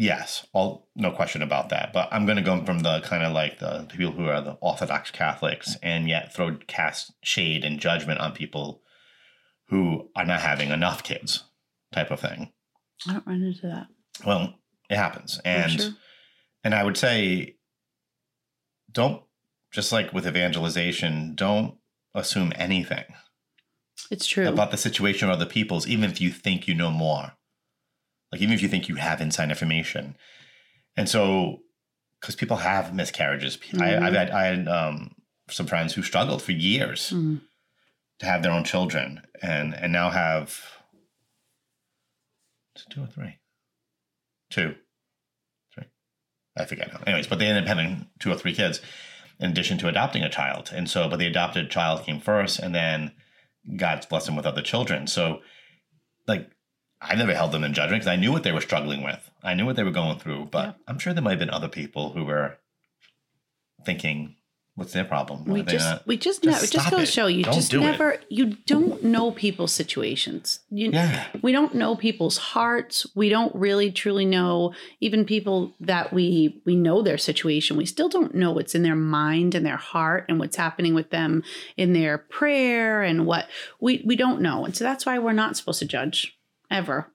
Speaker 2: yes, all no question about that. But I'm going to go from the kind of like the people who are the Orthodox Catholics, and yet throw cast shade and judgment on people who are not having enough kids, type of thing.
Speaker 1: I don't run into that.
Speaker 2: Well, it happens, and
Speaker 1: sure.
Speaker 2: and I would say, don't just like with evangelization, don't assume anything
Speaker 1: It's true.
Speaker 2: about the situation or other people's, even if you think you know more. Like even if you think you have inside information, and so because people have miscarriages, I, I've
Speaker 1: Mhm.
Speaker 2: had I had um, some friends who struggled for years
Speaker 1: Mm.
Speaker 2: to have their own children, and and now have two or three, two, three. I forget now. Anyways, but they ended up having two or three kids in addition to adopting a child, and so but the adopted child came first, and then God's blessed them with other children. So, like. I never held them in judgment because I knew what they were struggling with. I knew what they were going through, but
Speaker 1: Yeah.
Speaker 2: I'm sure there might have been other people who were thinking, "What's their problem? Why
Speaker 1: we just
Speaker 2: not?"
Speaker 1: we just
Speaker 2: Just
Speaker 1: never just goes to show you
Speaker 2: Don't
Speaker 1: just
Speaker 2: do it.
Speaker 1: never you don't know people's situations. You
Speaker 2: Yeah,
Speaker 1: we don't know people's hearts we don't really truly know even people that we we know their situation we still don't know what's in their mind and their heart and what's happening with them in their prayer and what we we don't know and so that's why we're not supposed to judge ever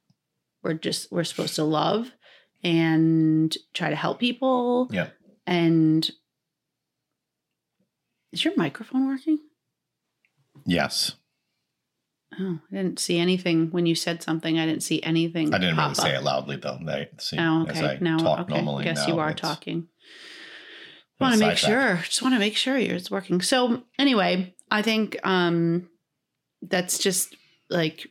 Speaker 1: we're just we're supposed to love and try to help people
Speaker 2: yeah.
Speaker 1: and is your microphone working
Speaker 2: Yes.
Speaker 1: Oh, I didn't see anything when you said something. I didn't see anything.
Speaker 2: I didn't really say it loudly though. I, see,
Speaker 1: Oh, okay.
Speaker 2: I
Speaker 1: Now, okay.
Speaker 2: normally
Speaker 1: Guess
Speaker 2: now,
Speaker 1: you are talking.
Speaker 2: I'm
Speaker 1: want to make sure. Just want to make sure it's working. So anyway, I think um that's just like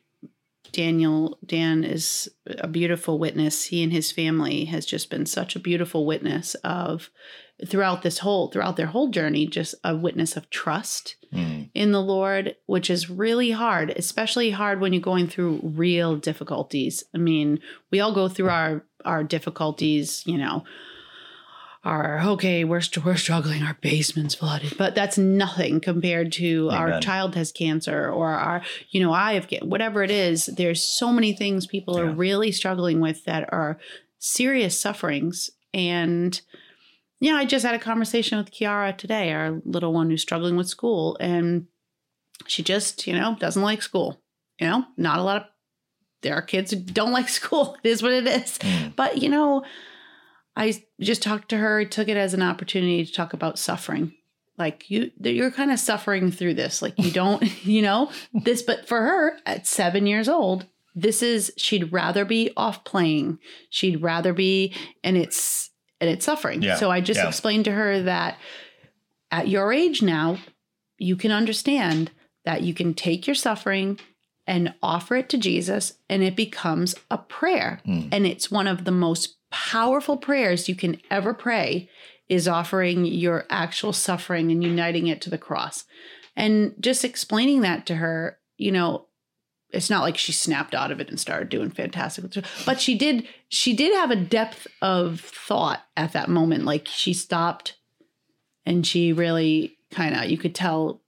Speaker 1: Daniel Dan is a beautiful witness. He and his family has just been such a beautiful witness of throughout this whole throughout their whole journey just a witness of trust
Speaker 2: Mm,
Speaker 1: in the Lord, which is really hard, especially hard when you're going through real difficulties. I mean, we all go through our our difficulties, you know. Our okay, we're st- we're struggling. Our basement's flooded, but that's nothing compared to our child has cancer or our, you know, I have whatever it is. There's so many things people are really struggling with that are serious sufferings, and yeah, I just had a conversation with Kiara today, our little one who's struggling with school, and she just, you know, doesn't like school. You know, not a lot of there are kids who don't like school. It is what it is.
Speaker 2: mm,
Speaker 1: But you know, I just talked to her, took it as an opportunity to talk about suffering. Like you you're kind of suffering through this. Like you don't, you know, this but for her at 7 years old, this is she'd rather be off playing. She'd rather be and it's and it's suffering.
Speaker 2: Yeah,
Speaker 1: So I just
Speaker 2: yeah.
Speaker 1: explained to her that at your age now, you can understand that you can take your suffering and offer it to Jesus and it becomes a prayer.
Speaker 2: Mm.
Speaker 1: And it's one of the most powerful prayers you can ever pray is offering your actual suffering and uniting it to the cross. And just explaining that to her, you know, it's not like she snapped out of it and started doing fantastic but she did she did have a depth of thought at that moment like she stopped and she really kind of you could tell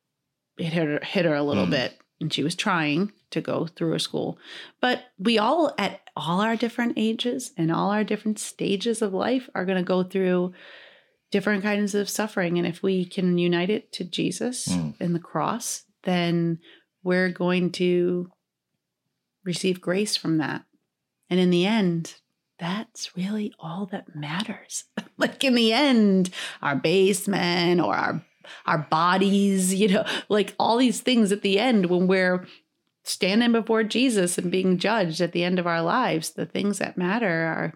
Speaker 1: it hit her, hit her a little
Speaker 2: Mm.
Speaker 1: bit and she was trying to go through her school. But we all at all our different ages and all our different stages of life are going to go through different kinds of suffering. And if we can unite it to jesus
Speaker 2: Mm.
Speaker 1: and the cross then we're going to receive grace from that. And in the end that's really all that matters. Like in the end our basement or our our bodies you know like all these things at the end when we're standing before jesus and being judged at the end of our lives. The things that matter are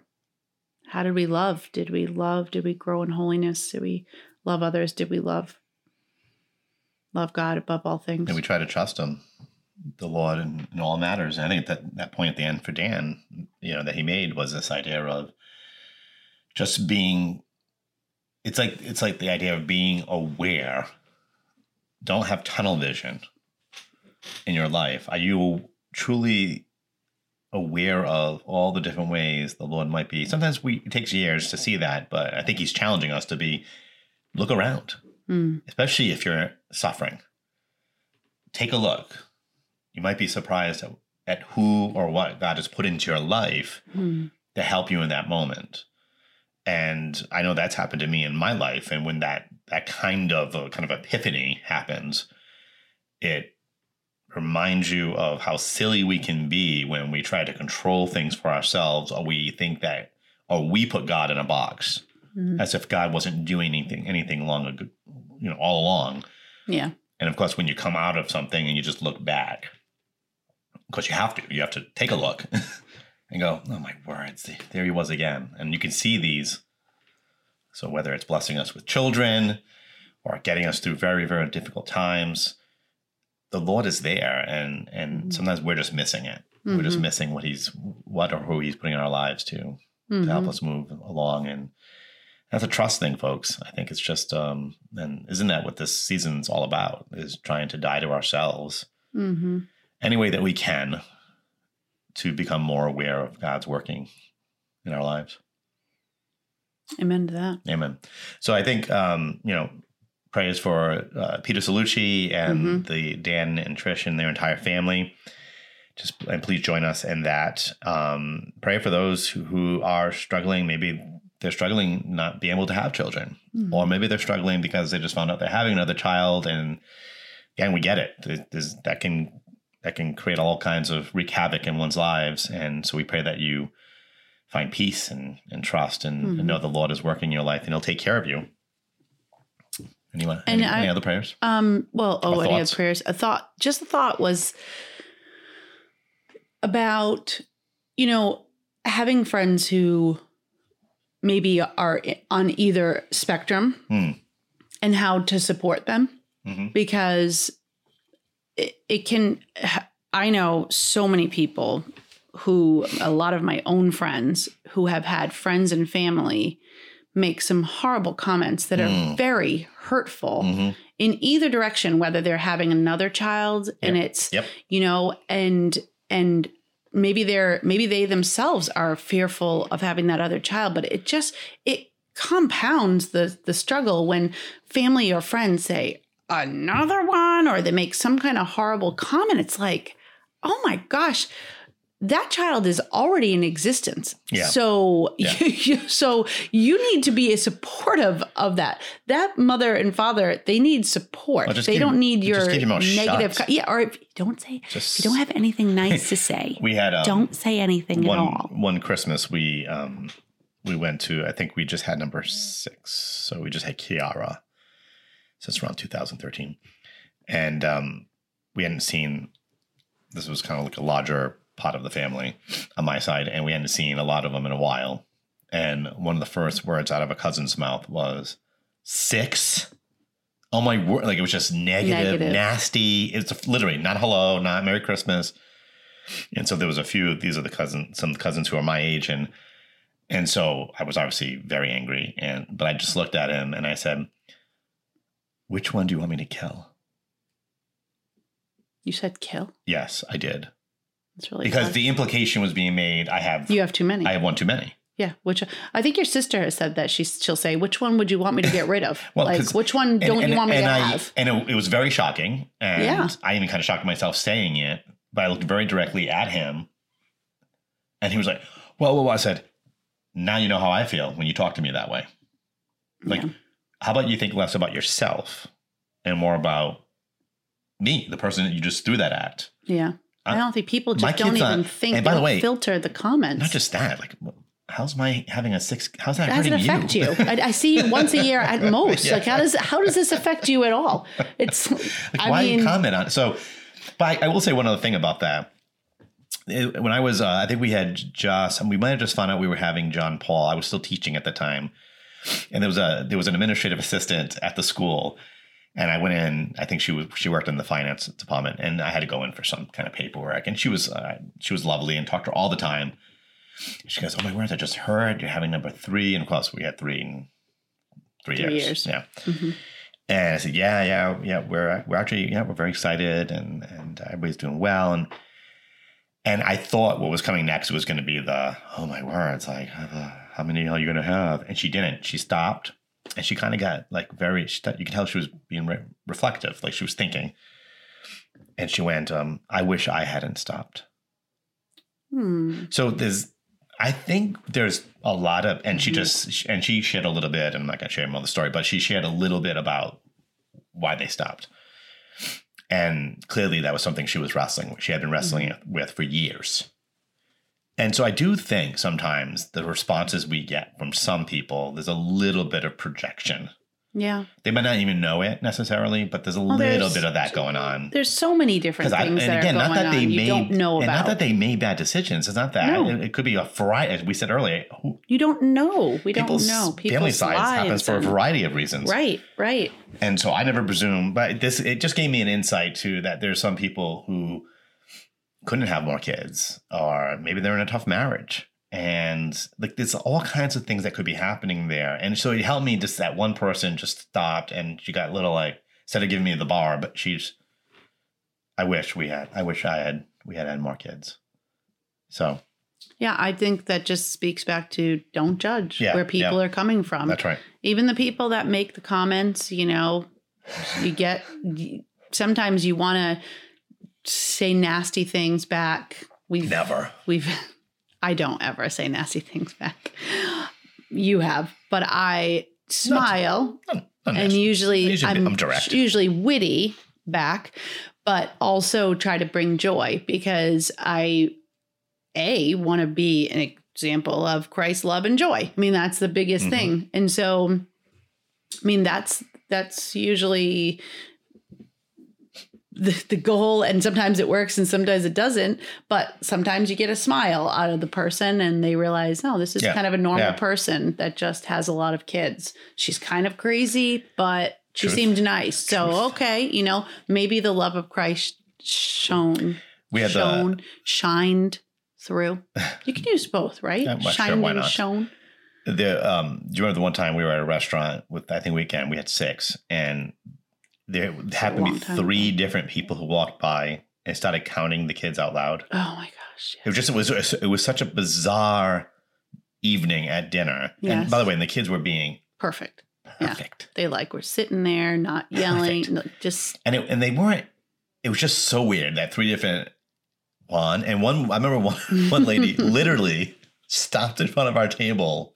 Speaker 1: how did we love? Did we love? Did we grow in holiness? Did we love others? Did we love love god above all things?
Speaker 2: And we try to trust him, the Lord, in, in all matters. And I think that that point at the end for Dan, you know, that he made was this idea of just being. It's like it's like the idea of being aware. Don't have tunnel vision in your life. Are you truly aware of all the different ways the Lord might be? Sometimes we it takes years to see that, but I think He's challenging us to be look around
Speaker 1: Mm,
Speaker 2: especially if you're suffering. Take a look. You might be surprised at, at who or what God has put into your life
Speaker 1: mm,
Speaker 2: to help you in that moment. And I know that's happened to me in my life. And when that that kind of a kind of epiphany happens, it reminds you of how silly we can be when we try to control things for ourselves, or we think that, or we put God in a box
Speaker 1: mm.
Speaker 2: as if God wasn't doing anything anything long ago, you know, all along.
Speaker 1: yeah
Speaker 2: And of course, when you come out of something and you just look back, because you have to, you have to take a look and go, "Oh my words, there he was again." And you can see these. So whether it's blessing us with children or getting us through very very difficult times, the Lord is there, and and
Speaker 1: Mhm.
Speaker 2: sometimes we're just missing it. We're just
Speaker 1: Mhm.
Speaker 2: missing what he's what or who he's putting in our lives to to help
Speaker 1: Mhm.
Speaker 2: us move along and that's a trust thing folks i think it's just um and isn't that what this season's all about is trying to die to ourselves any way that we can to become more aware of god's working in our lives.
Speaker 1: Amen to that.
Speaker 2: Amen. So i think um you know prayers for uh, peter Cellucci and the dan and trish and their entire family. Just and please join us in that. Um pray for those who, who are struggling. Maybe they're struggling not being able to have children.
Speaker 1: Mhm.
Speaker 2: or maybe they're struggling because they just found out they're having another child and and we get it. There's, that can that can create all kinds of wreak havoc in one's lives and so we pray that you find peace and, and trust and,
Speaker 1: Mhm.
Speaker 2: and know the lord is working in your life and he'll take care of you anyone
Speaker 1: And
Speaker 2: any,
Speaker 1: I-
Speaker 2: any other prayers
Speaker 1: Um, well, oh,
Speaker 2: Or
Speaker 1: any other prayers? A thought, just a thought was about, you know, having friends who maybe are on either spectrum
Speaker 2: Hmm.
Speaker 1: and how to support them
Speaker 2: Mhm.
Speaker 1: because it, it can i know so many people who a lot of my own friends who have had friends and family make some horrible comments that are
Speaker 2: Mm.
Speaker 1: very hurtful
Speaker 2: Mhm.
Speaker 1: in either direction whether they're having another child and it's
Speaker 2: Yep.
Speaker 1: you know and and maybe they're maybe they themselves are fearful of having that other child but it just it compounds the the struggle when family or friends say another one or they make some kind of horrible comment. It's like oh my gosh that child is already in existence.
Speaker 2: Yeah.
Speaker 1: so
Speaker 2: Yeah.
Speaker 1: you, so you need to be supportive of that. That mother and father they need support. They don't need your
Speaker 2: keep your mouth
Speaker 1: negative co- yeah or if don't say
Speaker 2: Just
Speaker 1: if you don't have anything nice to say
Speaker 2: We had um,
Speaker 1: don't say anything
Speaker 2: one
Speaker 1: at all.
Speaker 2: one Christmas we um we went to I think we just had number six, so we just had Kiara since around 2013, and um we hadn't seen this was kind of like a larger part of the family on my side, and we hadn't seen a lot of them in a while. And one of the first words out of a cousin's mouth was six. Oh my word! Like it was just negative,
Speaker 1: Negative.
Speaker 2: nasty. It's literally not hello, not Merry Christmas. And so there was a few. These are the cousins, some cousins who are my age, and and so I was obviously very angry. And but I just looked at him and I said, "Which one do you want me to kill?"
Speaker 1: you said kill
Speaker 2: Yes, I did
Speaker 1: it's really
Speaker 2: because
Speaker 1: tough.
Speaker 2: the implication was being made. I have
Speaker 1: you have too many
Speaker 2: I have one too many.
Speaker 1: yeah which i think your sister has said that she, she'll say which one would you want me to get rid of
Speaker 2: Well,
Speaker 1: like which one don't you want me to
Speaker 2: I,
Speaker 1: have
Speaker 2: And it, it was very shocking. And
Speaker 1: Yeah.
Speaker 2: I even kind of shocked myself saying it, but I looked very directly at him. And he was like, well, well, well," I said, now you know how I feel when you talk to me that way. Like,
Speaker 1: Yeah.
Speaker 2: How about you think less about yourself and more about me, the person that you just threw that at?
Speaker 1: yeah i
Speaker 2: I-
Speaker 1: don't think people just don't even
Speaker 2: not-
Speaker 1: think
Speaker 2: and by the way,
Speaker 1: filter the comments
Speaker 2: Not just that, like, how's my having a six? How's that
Speaker 1: how does it affect you, I, I see you once a year at most
Speaker 2: Yeah.
Speaker 1: like how does how does this affect you at all it's
Speaker 2: Like,
Speaker 1: i
Speaker 2: why
Speaker 1: mean
Speaker 2: you comment on it? So, but I, I will say one other thing about that. It- when I was, uh, I think we had just, and we might have just found out we were having John Paul. I was still teaching at the time, and there was a there was an administrative assistant at the school, and I went in. I think she was she worked in the finance department, and I had to go in for some kind of paperwork. And she was uh, she was lovely and talked to her all the time. She goes, "Oh my word! I just heard you're having number three, and of course we had three in three,
Speaker 1: Three
Speaker 2: years.
Speaker 1: years.
Speaker 2: Yeah.
Speaker 1: Mhm.
Speaker 2: And I said, yeah, yeah, yeah. We're we're actually yeah, we're very excited, and and everybody's doing well, and and I thought what was coming next was going to be the oh my word, it's like uh, how many are you going to have? And she didn't. She stopped, and she kind of got like very. She, you could tell she was being re- reflective, like she was thinking. And she went, um, "I wish I hadn't stopped."
Speaker 1: Hmm.
Speaker 2: So there's, I think there's a lot of, and she just, and she shared a little bit, and I'm not going to share more of the story, but she shared a little bit about why they stopped. And clearly that was something she was wrestling with. She had been wrestling with for years. And so I do think sometimes the responses we get from some people, there's a little bit of projection.
Speaker 1: yeah
Speaker 2: They might not even know it necessarily, but there's a little
Speaker 1: there's-
Speaker 2: bit of that going on.
Speaker 1: there's so many different
Speaker 2: Because I,
Speaker 1: things
Speaker 2: and
Speaker 1: that
Speaker 2: again, not that they made,
Speaker 1: don't know
Speaker 2: and
Speaker 1: about
Speaker 2: not that they made bad decisions. It's not that.
Speaker 1: No.
Speaker 2: It, it could be a variety, as we said earlier. Who,
Speaker 1: you don't know we don't
Speaker 2: people's
Speaker 1: know
Speaker 2: family
Speaker 1: people's
Speaker 2: size happens for a variety of reasons,
Speaker 1: right right
Speaker 2: And so I never presume, but this it just gave me an insight to that. There's some people who couldn't have more kids, or maybe they're in a tough marriage, and like there's all kinds of things that could be happening there. And so it helped me just that one person just stopped and she got a little like instead of giving me the bar, but she's. I wish we had. I wish I had. We had had more kids. So
Speaker 1: yeah i think that just speaks back to don't judge
Speaker 2: Yeah,
Speaker 1: where people
Speaker 2: yeah.
Speaker 1: are coming from
Speaker 2: that's right.
Speaker 1: even the people that make the comments you know you get sometimes you want to say nasty things back we've
Speaker 2: Never.
Speaker 1: we've i don't ever say nasty things back you have but i smile
Speaker 2: Not- not
Speaker 1: and
Speaker 2: nasty.
Speaker 1: usually,
Speaker 2: Usually
Speaker 1: I'm,
Speaker 2: I'm direct.
Speaker 1: usually witty back, but also try to bring joy because I a want to be an example of Christ's love and joy. I mean, that's the biggest
Speaker 2: Mhm.
Speaker 1: thing, and so I mean that's that's usually the, the goal and sometimes it works and sometimes it doesn't but sometimes you get a smile out of the person and they realize no this is
Speaker 2: Yeah.
Speaker 1: kind of a normal
Speaker 2: Yeah.
Speaker 1: person that just has a lot of kids she's kind of crazy but she
Speaker 2: Truth.
Speaker 1: seemed nice so
Speaker 2: Truth.
Speaker 1: okay you know maybe the love of christ shone
Speaker 2: We had the
Speaker 1: shined through you can use both right
Speaker 2: well, sure,
Speaker 1: and shone
Speaker 2: the um do you remember the one time we were at a restaurant with I think weekend we had six and there happened to be three different people who walked by and started counting the kids out loud.
Speaker 1: oh my gosh
Speaker 2: It was just it was it was such a bizarre evening at dinner. And by the way, and the kids were being
Speaker 1: perfect Yeah.
Speaker 2: perfect.
Speaker 1: they like were sitting there not yelling no, just
Speaker 2: And it, and they weren't it was just so weird that three different one and one I remember one one lady literally stopped in front of our table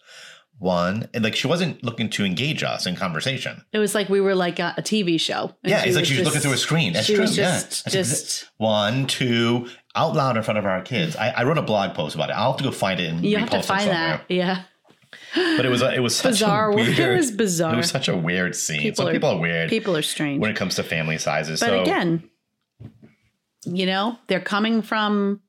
Speaker 2: one and like she wasn't looking to engage us in conversation.
Speaker 1: It was like we were like a, a TV show.
Speaker 2: Yeah, it's like she was looking through a screen. That's
Speaker 1: she
Speaker 2: true.
Speaker 1: was
Speaker 2: yeah.
Speaker 1: just,
Speaker 2: That's
Speaker 1: just
Speaker 2: one, two, out loud in front of our kids. I, I wrote a blog post about it. I'll have to go find it and
Speaker 1: you have to find that. Yeah,
Speaker 2: But it was it was such
Speaker 1: bizarre.
Speaker 2: a weird.
Speaker 1: it was bizarre.
Speaker 2: It was such a weird scene.
Speaker 1: People
Speaker 2: Some
Speaker 1: are-
Speaker 2: people are weird
Speaker 1: People are strange.
Speaker 2: when it comes to family sizes.
Speaker 1: but
Speaker 2: so
Speaker 1: again, you know, they're coming from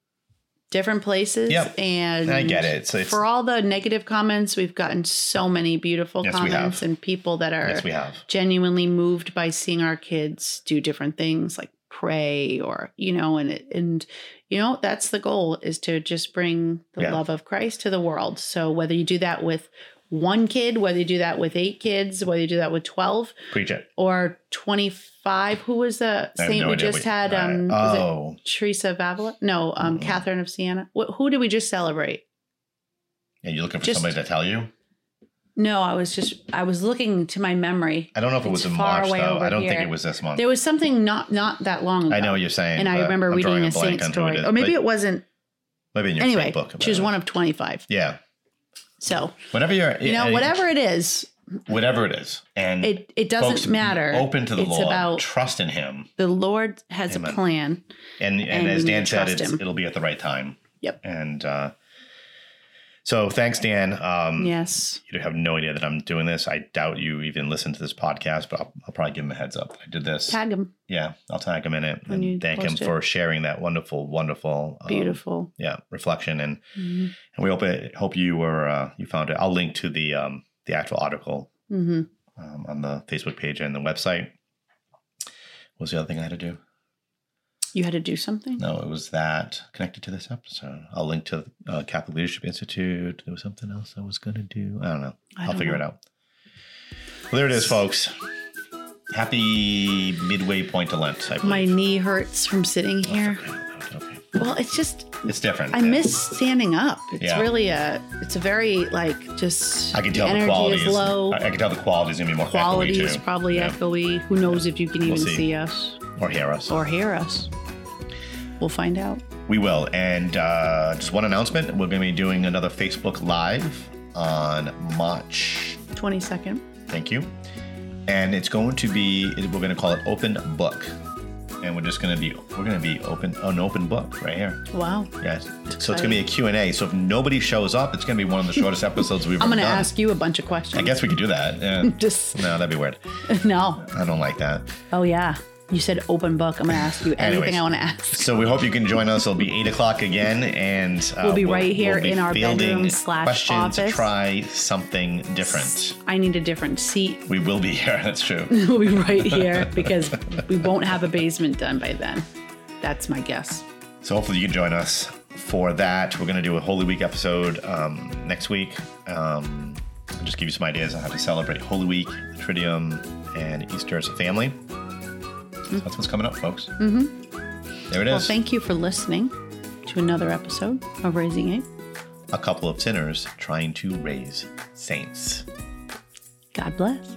Speaker 1: different places.
Speaker 2: Yep.
Speaker 1: And
Speaker 2: I get it. So
Speaker 1: for all the negative comments, we've gotten so many beautiful
Speaker 2: Yes,
Speaker 1: comments and people that are
Speaker 2: yes, we have.
Speaker 1: genuinely moved by seeing our kids do different things like pray or you know and it and you know that's the goal is to just bring the
Speaker 2: Yeah.
Speaker 1: love of Christ to the world so whether you do that with one kid whether you do that with 8 kids whether you do that with 12
Speaker 2: Preach it.
Speaker 1: or 25 who was the saint
Speaker 2: no
Speaker 1: we
Speaker 2: idea
Speaker 1: just
Speaker 2: what-
Speaker 1: had um
Speaker 2: uh, oh,
Speaker 1: Teresa of Avila no um
Speaker 2: Mm-mm.
Speaker 1: Catherine of Siena Wh- who did we just celebrate
Speaker 2: yeah, you're looking for
Speaker 1: just-
Speaker 2: somebody to tell you.
Speaker 1: no I was just I was looking to my memory
Speaker 2: I don't know if it was
Speaker 1: It's
Speaker 2: in
Speaker 1: far
Speaker 2: March
Speaker 1: away
Speaker 2: though. I don't think it was this month.
Speaker 1: there was something not not that long ago
Speaker 2: I know what you're saying.
Speaker 1: and I remember
Speaker 2: I'm
Speaker 1: reading a
Speaker 2: blank
Speaker 1: saint
Speaker 2: on who it
Speaker 1: story,
Speaker 2: is,
Speaker 1: or maybe it wasn't.
Speaker 2: maybe in your
Speaker 1: Anyway,
Speaker 2: book.
Speaker 1: she was one of twenty-five.
Speaker 2: Yeah.
Speaker 1: So
Speaker 2: Whatever you're,
Speaker 1: you know, whatever it is,
Speaker 2: whatever it is, and
Speaker 1: it it doesn't matter.
Speaker 2: Open to the
Speaker 1: it's
Speaker 2: Lord,
Speaker 1: about
Speaker 2: trust in Him,
Speaker 1: the Lord has
Speaker 2: Amen.
Speaker 1: a plan.
Speaker 2: and and,
Speaker 1: And
Speaker 2: as Dan said, it's, it'll be at the right time.
Speaker 1: Yep.
Speaker 2: And uh, so, thanks, Dan. Um,
Speaker 1: Yes,
Speaker 2: You have no idea that I'm doing this. I doubt you even listen to this podcast, but I'll, I'll probably give him a heads up. I did this.
Speaker 1: tag him.
Speaker 2: Yeah, I'll tag him in it
Speaker 1: When
Speaker 2: and thank him
Speaker 1: it.
Speaker 2: for sharing that wonderful, wonderful, um,
Speaker 1: Beautiful.
Speaker 2: yeah, reflection. And
Speaker 1: hmm
Speaker 2: and we hope it, hope you were uh, you found it. I'll link to the um, the actual article
Speaker 1: hmm
Speaker 2: um, on the Facebook page and the website. What was the other thing I had to do?
Speaker 1: You had to do something.
Speaker 2: No, it was that connected to this episode. I'll link to uh, Catholic Leadership Institute. There was something else I was going to do. I don't know.
Speaker 1: I
Speaker 2: I'll
Speaker 1: don't
Speaker 2: figure
Speaker 1: know.
Speaker 2: it out. Well, there it is, folks. Happy midway point to Lent.
Speaker 1: My knee hurts from sitting here.
Speaker 2: Okay.
Speaker 1: Well, it's just
Speaker 2: It's different.
Speaker 1: I miss standing up. It's
Speaker 2: Yeah.
Speaker 1: really a. It's a very like just.
Speaker 2: I can tell the,
Speaker 1: energy
Speaker 2: quality
Speaker 1: is low.
Speaker 2: I, I can tell the quality is gonna be more
Speaker 1: quality
Speaker 2: echoey,
Speaker 1: is
Speaker 2: too.
Speaker 1: probably
Speaker 2: Yeah.
Speaker 1: echoey. Who knows if you can
Speaker 2: We'll
Speaker 1: even
Speaker 2: see.
Speaker 1: see. us
Speaker 2: or hear us.
Speaker 1: or hear us? We'll find out.
Speaker 2: We will. And uh, just one announcement: we're going to be doing another Facebook Live on March.
Speaker 1: 22nd.
Speaker 2: Thank you. And it's going to be we're going to call it Open Book, and we're just going to be we're going to be open an open book right here.
Speaker 1: Wow.
Speaker 2: Yes. So it's going to be a Q and A. So if nobody shows up, it's going to be one of the shortest episodes we've ever done.
Speaker 1: I'm going to
Speaker 2: done.
Speaker 1: ask you a bunch of questions.
Speaker 2: I guess we could do that. Yeah.
Speaker 1: Just,
Speaker 2: no, that'd be weird.
Speaker 1: no.
Speaker 2: I don't like that.
Speaker 1: Oh, yeah. You said open book. I'm going to ask you anything
Speaker 2: Anyways.
Speaker 1: I want to ask.
Speaker 2: So we hope you can join us. It'll be eight o'clock again, and uh,
Speaker 1: We'll be right here
Speaker 2: be
Speaker 1: in our bedroom slash
Speaker 2: questions to
Speaker 1: office.
Speaker 2: try something different.
Speaker 1: I need a different seat.
Speaker 2: We will be here. That's true.
Speaker 1: we'll be right here because we won't have a basement done by then. That's my guess.
Speaker 2: So hopefully you can join us for that. We're going to do a Holy Week episode um, next week. Um, I'll just give you some ideas on how to celebrate Holy Week, the Triduum, and Easter as a family. So that's what's coming up, folks. Mm-hmm. There it is.
Speaker 1: Well, thank you for listening to another episode of Raising Eight.
Speaker 2: a couple of sinners trying to raise saints.
Speaker 1: God bless.